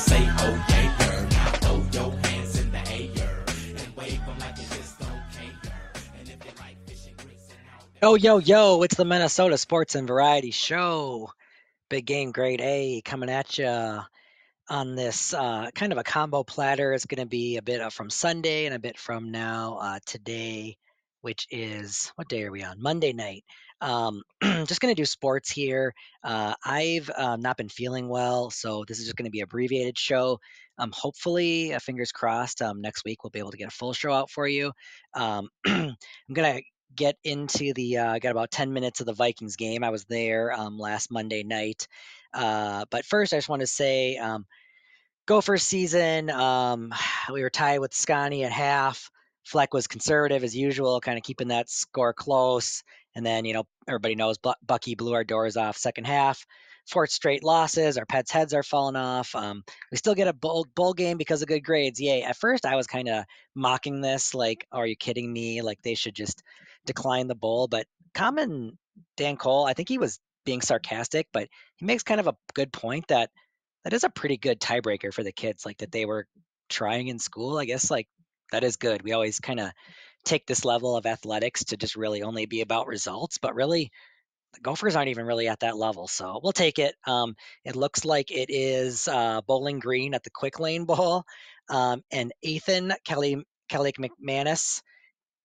say oh yeah, girl. Now throw your hands in the air and wave them like you just don't care. Like Yo, yo, yo, it's the Minnesota Sports and Variety Show. Big game grade A coming at you on this uh, kind of a combo platter. It's going to be a bit uh, from Sunday and a bit from now uh, today, which is what day are we on? Monday night. Um, just going to do sports here. Uh, I've uh, not been feeling well, so this is just going to be abbreviated show. Um, hopefully, uh, fingers crossed, um, next week we'll be able to get a full show out for you. Um, I'm gonna get into the uh, got about 10 minutes of the Vikings game. I was there um, last Monday night. Uh, but first, I just want to say um, Gophers season. Um, we were tied with Scotty at half. Fleck was conservative as usual, kind of keeping that score close. And then, you know, everybody knows Bucky blew our doors off second half. Fourth straight losses. Our pets' heads are falling off. Um, we still get a bowl, bowl game because of good grades. Yay. At first, I was kind of mocking this, like, are you kidding me? Like, they should just decline the bowl. But common Dan Cole, I think he was being sarcastic, but he makes kind of a good point that that is a pretty good tiebreaker for the kids, like that they were trying in school. I guess like that is good. We always kind of take this level of athletics to just really only be about results, but really the Gophers aren't even really at that level. So we'll take it. Um, it looks like it is uh, Bowling Green at the Quick Lane Bowl, um, and Ethan Kelly Kelly McManus.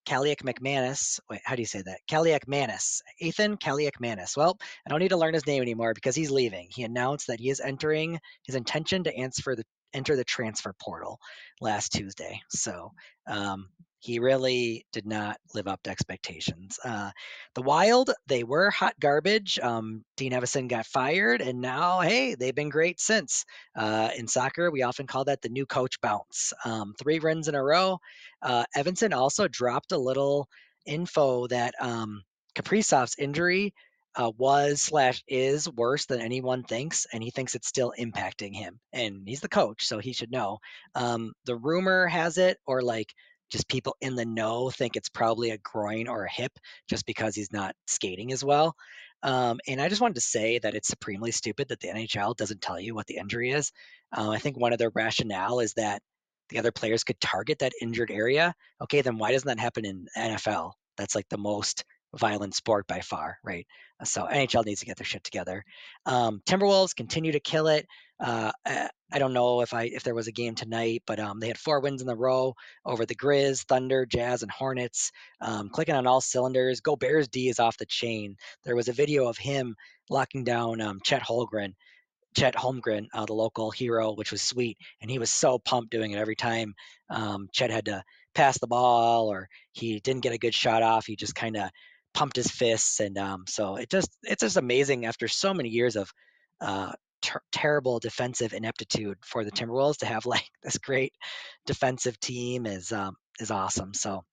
Kalliak McManus. Wait, how do you say that? Kalliak Manis. Ethan Kalliak Manis. Well, I don't need to learn his name anymore because he's leaving. He announced that he is entering his intention to answer the enter the transfer portal last Tuesday. So um, he really did not live up to expectations. Uh, the Wild, they were hot garbage. Um, Dean Evason got fired, and now, hey, they've been great since. Uh, in soccer, we often call that the new coach bounce. Um, three runs in a row. Uh, Evason also dropped a little info that um, Kaprizov's injury uh, was slash is worse than anyone thinks, and he thinks it's still impacting him. And he's the coach, so he should know. Um, the rumor has it, or like just people in the know think it's probably a groin or a hip, just because he's not skating as well. Um, and I just wanted to say that it's supremely stupid that the NHL doesn't tell you what the injury is. Uh, I think one of their rationale is that the other players could target that injured area. Okay, then why doesn't that happen in NFL? That's like the most violent sport by far, right? So NHL needs to get their shit together. Um, Timberwolves continue to kill it. Uh, I, I don't know if I if there was a game tonight, but um, they had four wins in a row over the Grizz, Thunder, Jazz, and Hornets. Um, clicking on all cylinders. Gobert's D is off the chain. There was a video of him locking down um, Chet Holmgren. Chet Holmgren, uh, the local hero, which was sweet, and he was so pumped doing it every time um, Chet had to pass the ball or he didn't get a good shot off. He just kind of pumped his fists, and um, so it just it's just amazing after so many years of uh, ter- terrible defensive ineptitude for the Timberwolves to have like this great defensive team is um, is awesome. So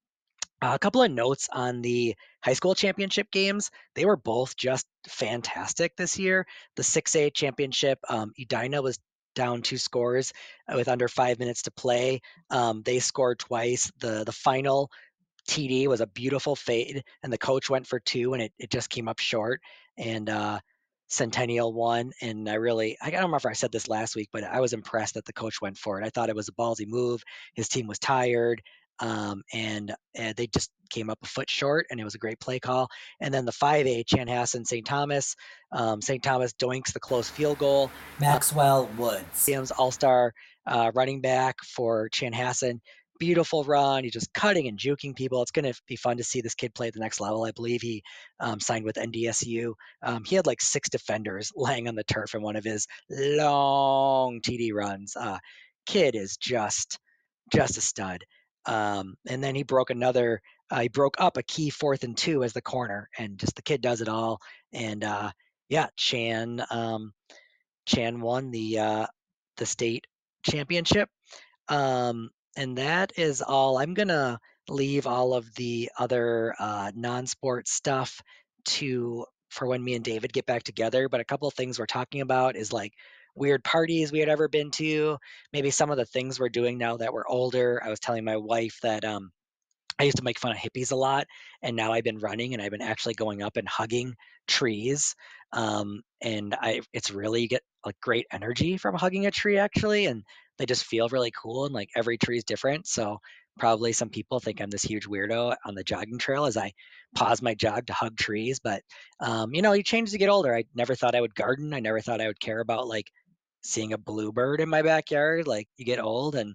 uh, a couple of notes on the high school championship games. They were both just fantastic this year. The 6A championship, um, Edina was down two scores uh, with under five minutes to play. Um, they scored twice. The the final TD was a beautiful fade, and the coach went for two, and it, it just came up short. And uh, Centennial won, and I really I don't remember if I said this last week, but I was impressed that the coach went for it. I thought it was a ballsy move. His team was tired, um, and, and they just came up a foot short, and it was a great play call. And then the 5A Chanhassen St. Thomas, um, St. Thomas doinks the close field goal. Maxwell Woods. Williams All Star uh, running back for Chanhassen. Beautiful run. He's just cutting and juking people. It's going to be fun to see this kid play at the next level. I believe he um, signed with NDSU. Um, he had like six defenders laying on the turf in one of his long TD runs. Uh, kid is just just a stud. Um, and then he broke another. Uh, he broke up a key fourth and two as the corner, and just the kid does it all. And uh, yeah, Chan um, Chan won the uh, the state championship. Um, and that is all. I'm gonna leave all of the other uh, non-sport stuff to for when me and David get back together. But a couple of things we're talking about is like weird parties we had ever been to. Maybe some of the things we're doing now that we're older. I was telling my wife that um, I used to make fun of hippies a lot, and now I've been running and I've been actually going up and hugging trees. Um, and I it's really get like great energy from hugging a tree actually, and they just feel really cool and like every tree is different. So probably some people think I'm this huge weirdo on the jogging trail as I pause my jog to hug trees. But um, you know, you change you get older. I never thought I would garden. I never thought I would care about like seeing a bluebird in my backyard. Like you get old and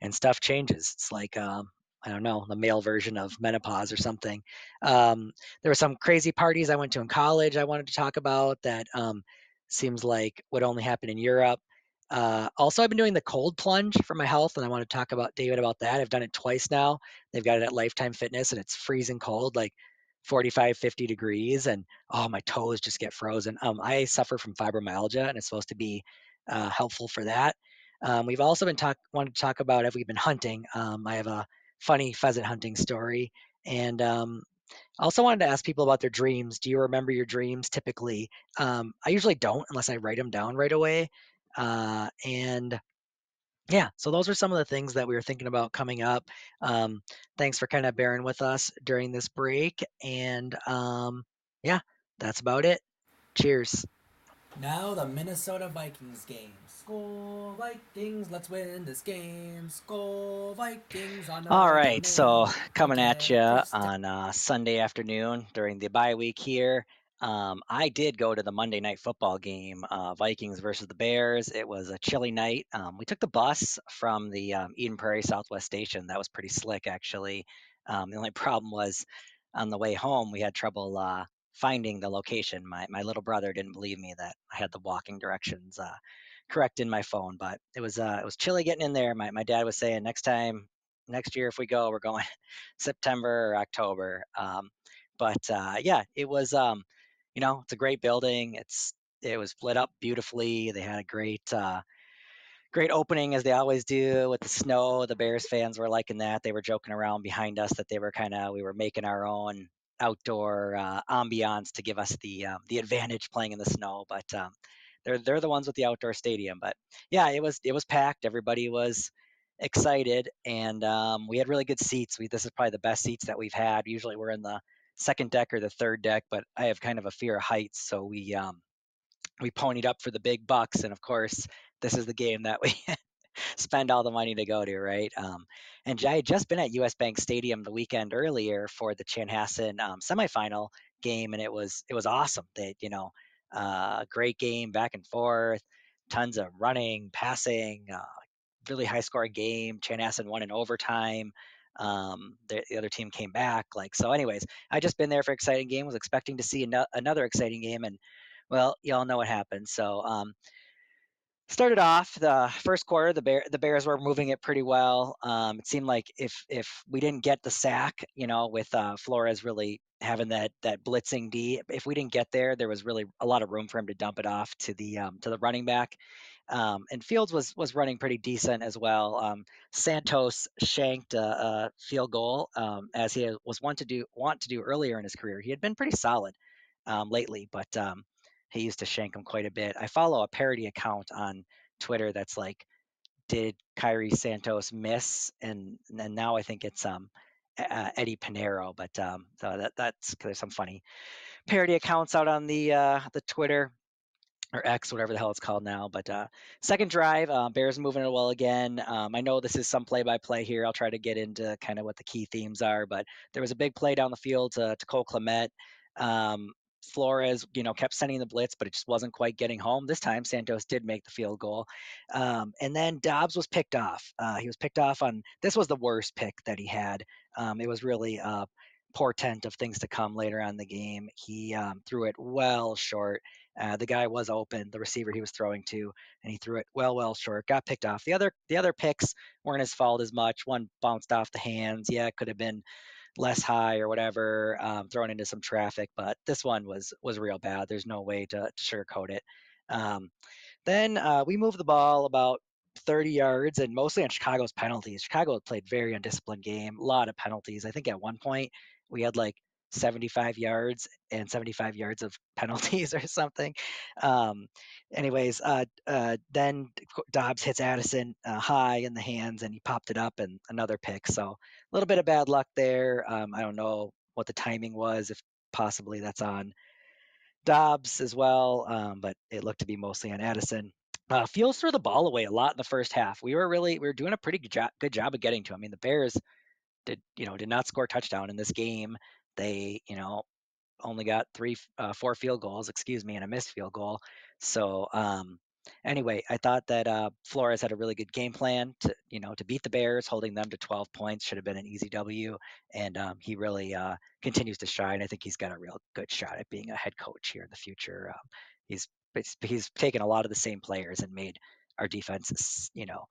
and stuff changes. It's like um, I don't know, the male version of menopause or something. Um, there were some crazy parties I went to in college I wanted to talk about that um, seems like would only happen in Europe. Uh, also, I've been doing the cold plunge for my health, and I want to talk about David about that. I've done it twice now. They've got it at Lifetime Fitness, and it's freezing cold, like 45, 50 degrees, and oh, my toes just get frozen. Um, I suffer from fibromyalgia, and it's supposed to be uh, helpful for that. Um, we've also been talk wanted to talk about have we've been hunting. Um, I have a funny pheasant hunting story, and um, I also wanted to ask people about their dreams. Do you remember your dreams typically? Um, I usually don't unless I write them down right away. Uh, and yeah, so those are some of the things that we were thinking about coming up. Um, thanks for kind of bearing with us during this break. And um, yeah, that's about it. Cheers. Now the Minnesota Vikings game. Skol Vikings, let's win this game. Skol Vikings on All right, so coming at you on uh, Sunday afternoon during the bye week here. Um, I did go to the Monday night football game, uh, Vikings versus the Bears. It was a chilly night. Um, we took the bus from the um, Eden Prairie Southwest Station. That was pretty slick, actually. Um, the only problem was on the way home, we had trouble uh, finding the location. My my little brother didn't believe me that I had the walking directions uh, correct in my phone, but it was uh, it was chilly getting in there. My my dad was saying next time, next year if we go, we're going September or October. Um, but uh, yeah, it was um, you know it's a great building. It's it was lit up beautifully. They had a great uh, great opening as they always do with the snow. The Bears fans were liking that. They were joking around behind us that they were kind of we were making our own outdoor uh, ambiance to give us the um, the advantage playing in the snow. But um, they're they're the ones with the outdoor stadium. But yeah, it was it was packed. Everybody was excited, and um, we had really good seats. We this is probably the best seats that we've had. Usually we're in the second deck or the third deck, but I have kind of a fear of heights, so we um, we ponied up for the big bucks, and of course this is the game that we spend all the money to go to, right? Um, and I had just been at US Bank Stadium the weekend earlier for the Chanhassen um, semifinal game, and it was it was awesome. That you know, uh, great game, back and forth, tons of running, passing, uh, really high scoring game. Chanhassen won in overtime. Um, the, the, other team came back. Like so. Anyways, I just been there for exciting game. Was expecting to see an- another exciting game, and well, y'all know what happened. So um, started off the first quarter the bear the bears were moving it pretty well um, it seemed like if if we didn't get the sack you know with uh, flores really having that that blitzing d if we didn't get there there was really a lot of room for him to dump it off to the um, to the running back um, and fields was was running pretty decent as well um, santos shanked a, a field goal um, as he was want to do want to do earlier in his career he had been pretty solid um, lately but um, he used to shank him quite a bit. I follow a parody account on Twitter that's like, did Cairo Santos miss? And and now I think it's um uh, Eddie Piñeiro, but um so that that's there's some funny parody accounts out on the uh the Twitter or X, whatever the hell it's called now. But uh, second drive, uh, Bears moving it well again. Um, I know this is some play-by-play here. I'll try to get into kind of what the key themes are. But there was a big play down the field to, to Cole Kmet. Um, Flores, you know, kept sending the blitz, but it just wasn't quite getting home. This time, Santos did make the field goal, um, and then Dobbs was picked off. Uh, he was picked off on this was the worst pick that he had. Um, it was really a portent of things to come later on the game. He um, threw it well short. Uh, the guy was open, the receiver he was throwing to, and he threw it well, well short. Got picked off. The other, the other picks weren't his fault as much. One bounced off the hands. Yeah, it could have been less high or whatever, um, thrown into some traffic. But this one was was real bad. There's no way to, to sugarcoat it. Um, then uh, we moved the ball about 30 yards and mostly on Chicago's penalties. Chicago played very undisciplined game, a lot of penalties. I think at one point we had like 75 yards and 75 yards of penalties or something. Um, anyways, uh, uh, then Dobbs hits Addison uh, high in the hands and he popped it up and another pick. So a little bit of bad luck there. Um, I don't know what the timing was, if possibly that's on Dobbs as well, um, but it looked to be mostly on Addison. Uh, Fields threw the ball away a lot in the first half. We were really we were doing a pretty good job, good job of getting to. Him. I mean, the Bears did you know did not score a touchdown in this game. They you know only got three, uh, four field goals, excuse me, and a missed field goal. So um, anyway, I thought that uh, Flores had a really good game plan to, you know, to beat the Bears, holding them to 12 points should have been an easy W, and um, he really uh, continues to shine. I think he's got a real good shot at being a head coach here in the future. Um, he's he's taken a lot of the same players and made our defenses, you know,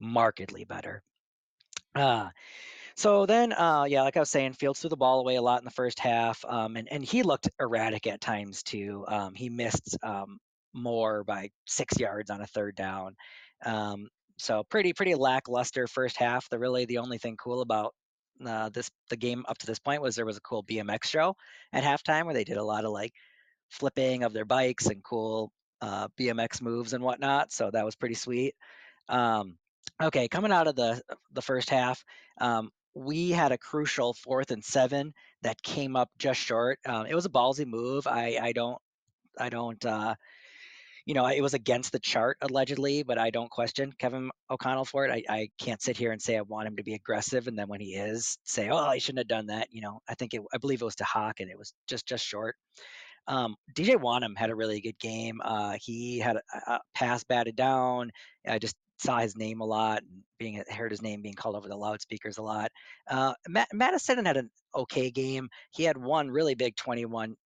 markedly better. Uh, so then, uh, yeah, like I was saying, Fields threw the ball away a lot in the first half, um, and and he looked erratic at times too. Um, he missed um, more by six yards on a third down. Um, so pretty pretty lackluster first half. The really the only thing cool about uh, this the game up to this point was there was a cool BMX show at halftime where they did a lot of like flipping of their bikes and cool uh, BMX moves and whatnot. So that was pretty sweet. Um, okay, coming out of the the first half, um, we had a crucial fourth and seven that came up just short. Um, it was a ballsy move. I I don't I don't uh, you know it was against the chart allegedly, but I don't question Kevin O'Connell for it. I, I can't sit here and say I want him to be aggressive, and then when he is, say oh he shouldn't have done that. You know I think it I believe it was to Hawk and it was just just short. Um, DJ Wonnum had a really good game. Uh, he had a, a, pass batted down. I just saw his name a lot being heard his name being called over the loudspeakers a lot. Uh, Matt, Mattison had an okay game. He had one really big 21,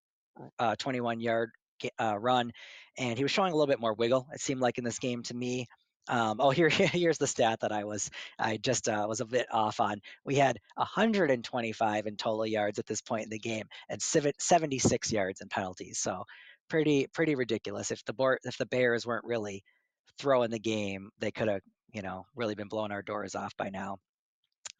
uh, 21 yard uh, run, and he was showing a little bit more wiggle. It seemed like in this game to me. Um, oh, here, here's the stat that I was, I just uh, was a bit off on. We had 125 in total yards at this point in the game, and 76 yards in penalties. So, pretty, pretty ridiculous. If the board, if the Bears weren't really throw in the game, they could have, you know, really been blowing our doors off by now.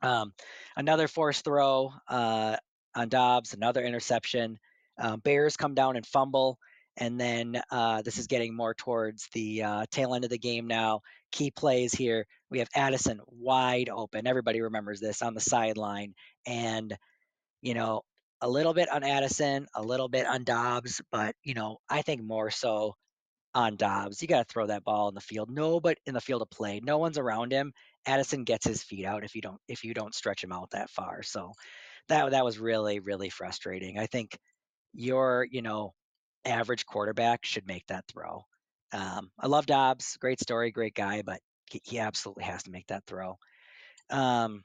Um, another forced throw uh, on Dobbs, another interception. Um, Bears come down and fumble. And then uh, this is getting more towards the uh, tail end of the game now. Key plays here. We have Addison wide open. Everybody remembers this on the sideline. And, you know, a little bit on Addison, a little bit on Dobbs, but, you know, I think more so on Dobbs. You got to throw that ball in the field. No, but in the field of play, no one's around him. Addison gets his feet out if you don't if you don't stretch him out that far. So that that was really really frustrating. I think your you know average quarterback should make that throw. Um, I love Dobbs, great story, great guy, but he, he absolutely has to make that throw. Um,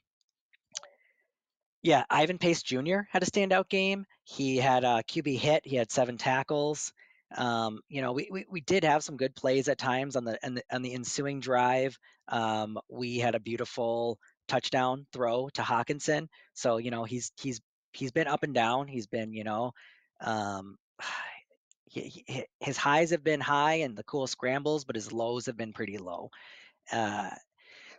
yeah, Ivan Pace Jr. had a standout game. He had a QB hit. He had seven tackles. Um, you know, we, we, we did have some good plays at times on the on the, on the ensuing drive. Um, we had a beautiful touchdown throw to Hockenson. So you know he's he's he's been up and down. He's been you know um, he, he, his highs have been high and the cool scrambles, but his lows have been pretty low. Uh,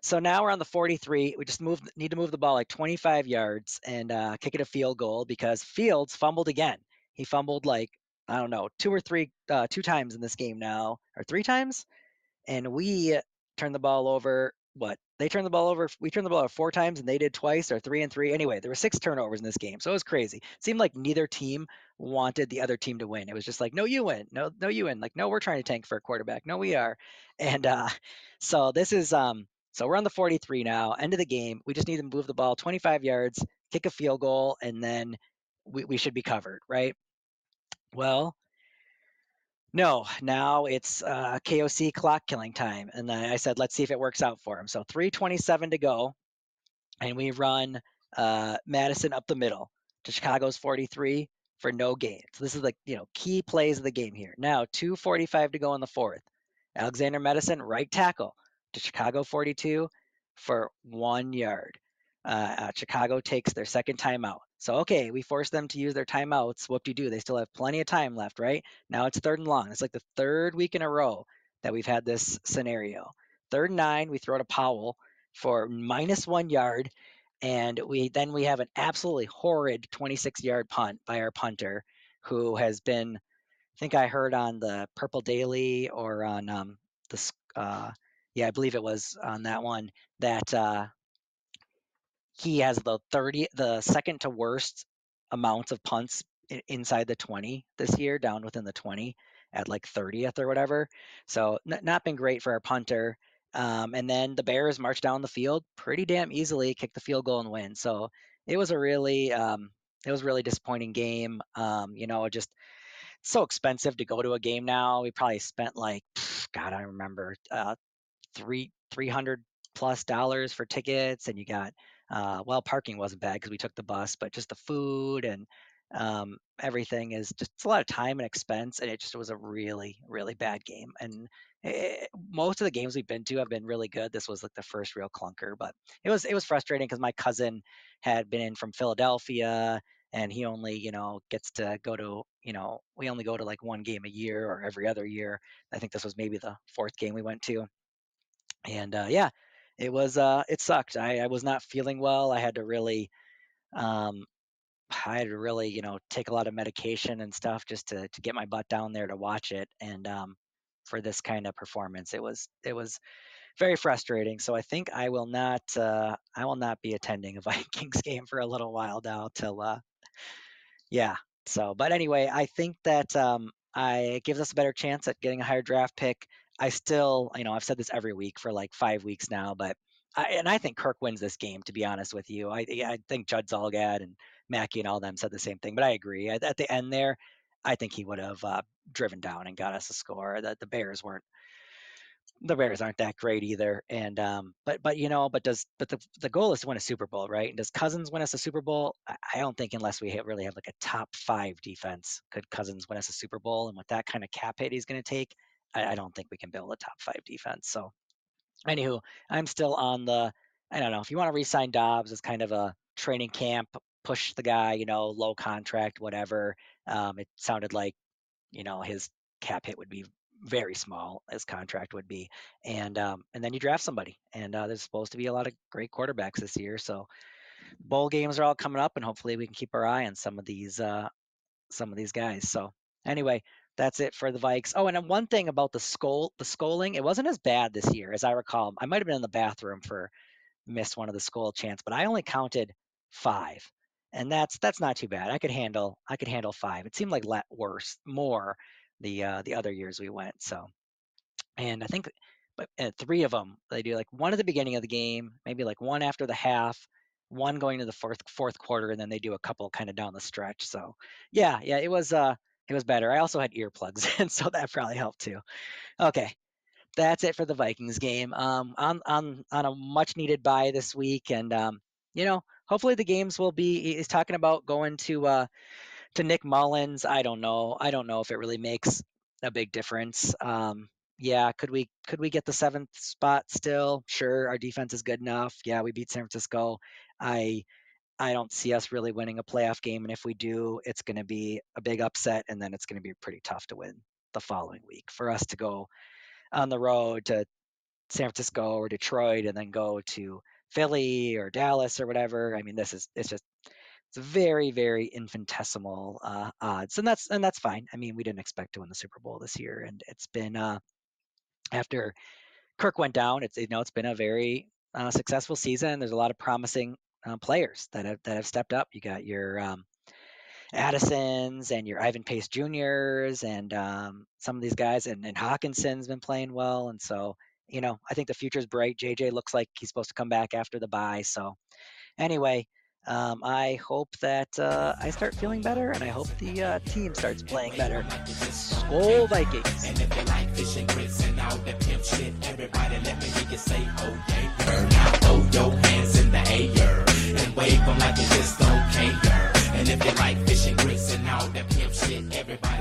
so now we're on the 43. We just move need to move the ball like 25 yards and uh, kick it a field goal because Fields fumbled again. He fumbled like I don't know, two or three, uh, two times in this game now, or three times, and we turned the ball over. What they turned the ball over, we turned the ball over four times, and they did twice, or three and three. Anyway, there were six turnovers in this game, so it was crazy. It seemed like neither team wanted the other team to win. It was just like, no, you win, no, no, you win. Like, no, we're trying to tank for a quarterback. No, we are. And uh, so this is um, so we're on the 43 now, end of the game. We just need to move the ball 25 yards, kick a field goal, and then we, we should be covered, right? Well, no, now it's uh, KOC clock killing time. And then I said, let's see if it works out for him. So 327 to go. And we run uh, Mattison up the middle to Chicago's 43 for no gain. So this is the you know key plays of the game here. Now 245 to go in the fourth. Alexander Mattison right tackle to Chicago 42 for one yard. Uh, uh, Chicago takes their second timeout. So, okay, we force them to use their timeouts. What do you do? They still have plenty of time left, right? Now it's third and long. It's like the third week in a row that we've had this scenario. Third and nine, we throw to Powell for minus one yard. And we then we have an absolutely horrid 26 yard punt by our punter who has been, I think I heard on the Purple Daily or on um, the, uh, yeah, I believe it was on that one that uh, he has the 30 the second to worst amount of punts inside the 20 this year, down within the 20 at like 30th or whatever. So n- not been great for our punter. Um, and then the Bears marched down the field pretty damn easily, kicked the field goal and win. So it was a really um, it was really disappointing game. Um, you know, just so expensive to go to a game now. We probably spent like God, I remember uh, three three hundred plus dollars for tickets, and you got uh, well, parking wasn't bad because we took the bus, but just the food and um, everything is just a lot of time and expense, and it just was a really really bad game. And eh, most of the games we've been to have been really good. This was like the first real clunker, but it was it was frustrating because my cousin had been in from Philadelphia and he only you know gets to go to you know we only go to like one game a year or every other year i think this was maybe the fourth game we went to and uh, yeah it was uh it sucked I, I was not feeling well i had to really um i had to really you know take a lot of medication and stuff just to to get my butt down there to watch it and um for this kind of performance it was it was very frustrating so i think i will not uh i will not be attending a vikings game for a little while now till uh yeah. So, but anyway, I think that um, I it gives us a better chance at getting a higher draft pick. I still, you know, I've said this every week for like five weeks now, but I, and I think Kirk wins this game. To be honest with you, I I think Judd Zulgad and Mackey and all them said the same thing. But I agree. At, at the end there, I think he would have uh, driven down and got us a score. That the Bears weren't the Bears aren't that great either. And um, but but you know, but does but the the goal is to win a Super Bowl, right? And does Cousins win us a Super Bowl? I, I don't think unless we really have like a top five defense, could Cousins win us a Super Bowl? And with that kind of cap hit he's going to take, I, I don't think we can build a top five defense. So, anywho, I'm still on the. I don't know if you want to re-sign Dobbs as kind of a training camp, push the guy, you know, low contract, whatever. Um, it sounded like, you know, his cap hit would be very small as contract would be, and um, and then you draft somebody, and uh, there's supposed to be a lot of great quarterbacks this year. So bowl games are all coming up, and hopefully we can keep our eye on some of these uh, some of these guys. So anyway, that's it for the Vikes. Oh, and one thing about the Skol, the scolding, it wasn't as bad this year as I recall. I might have been in the bathroom for missed one of the Skol chants, but I only counted five, and that's that's not too bad. I could handle I could handle five. It seemed like let worse more the uh, the other years we went. So, and I think, but uh, three of them they do like one at the beginning of the game, maybe like one after the half, one going to the fourth fourth quarter, and then they do a couple kind of down the stretch. So, yeah, yeah, it was uh it was better. I also had earplugs, and so that probably helped too. Okay, that's it for the Vikings game. Um, on on on a much needed bye this week, and um, you know, hopefully the games will be. He's talking about going to uh to Nick Mullens. I don't know. I don't know if it really makes a big difference. Um, yeah, could we could we get the seventh spot still? Sure, our defense is good enough. Yeah, we beat San Francisco. I I don't see us really winning a playoff game, and if we do, it's going to be a big upset, and then it's going to be pretty tough to win the following week. For us to go on the road to San Francisco or Detroit, and then go to Philly or Dallas or whatever. I mean, this is it's just it's very very infinitesimal uh, odds, and that's and that's fine. I mean, we didn't expect to win the Super Bowl this year, and it's been uh, after Kirk went down. It's you know it's been a very uh, successful season. There's a lot of promising uh, players that have that have stepped up. You got your um, Addisons and your Ivan Pace Juniors and um, some of these guys, and, and Hockenson's been playing well, and so you know I think the future's bright. JJ looks like he's supposed to come back after the bye. So anyway, um, I hope that uh, I start feeling better, and I hope the uh, team starts playing better. Skol Vikings. And if you like grits and all pimp shit, everybody let me say, oh yeah. Now throw your and wave them like it just don't care. And if they like fishing grits and all that pimp shit, everybody.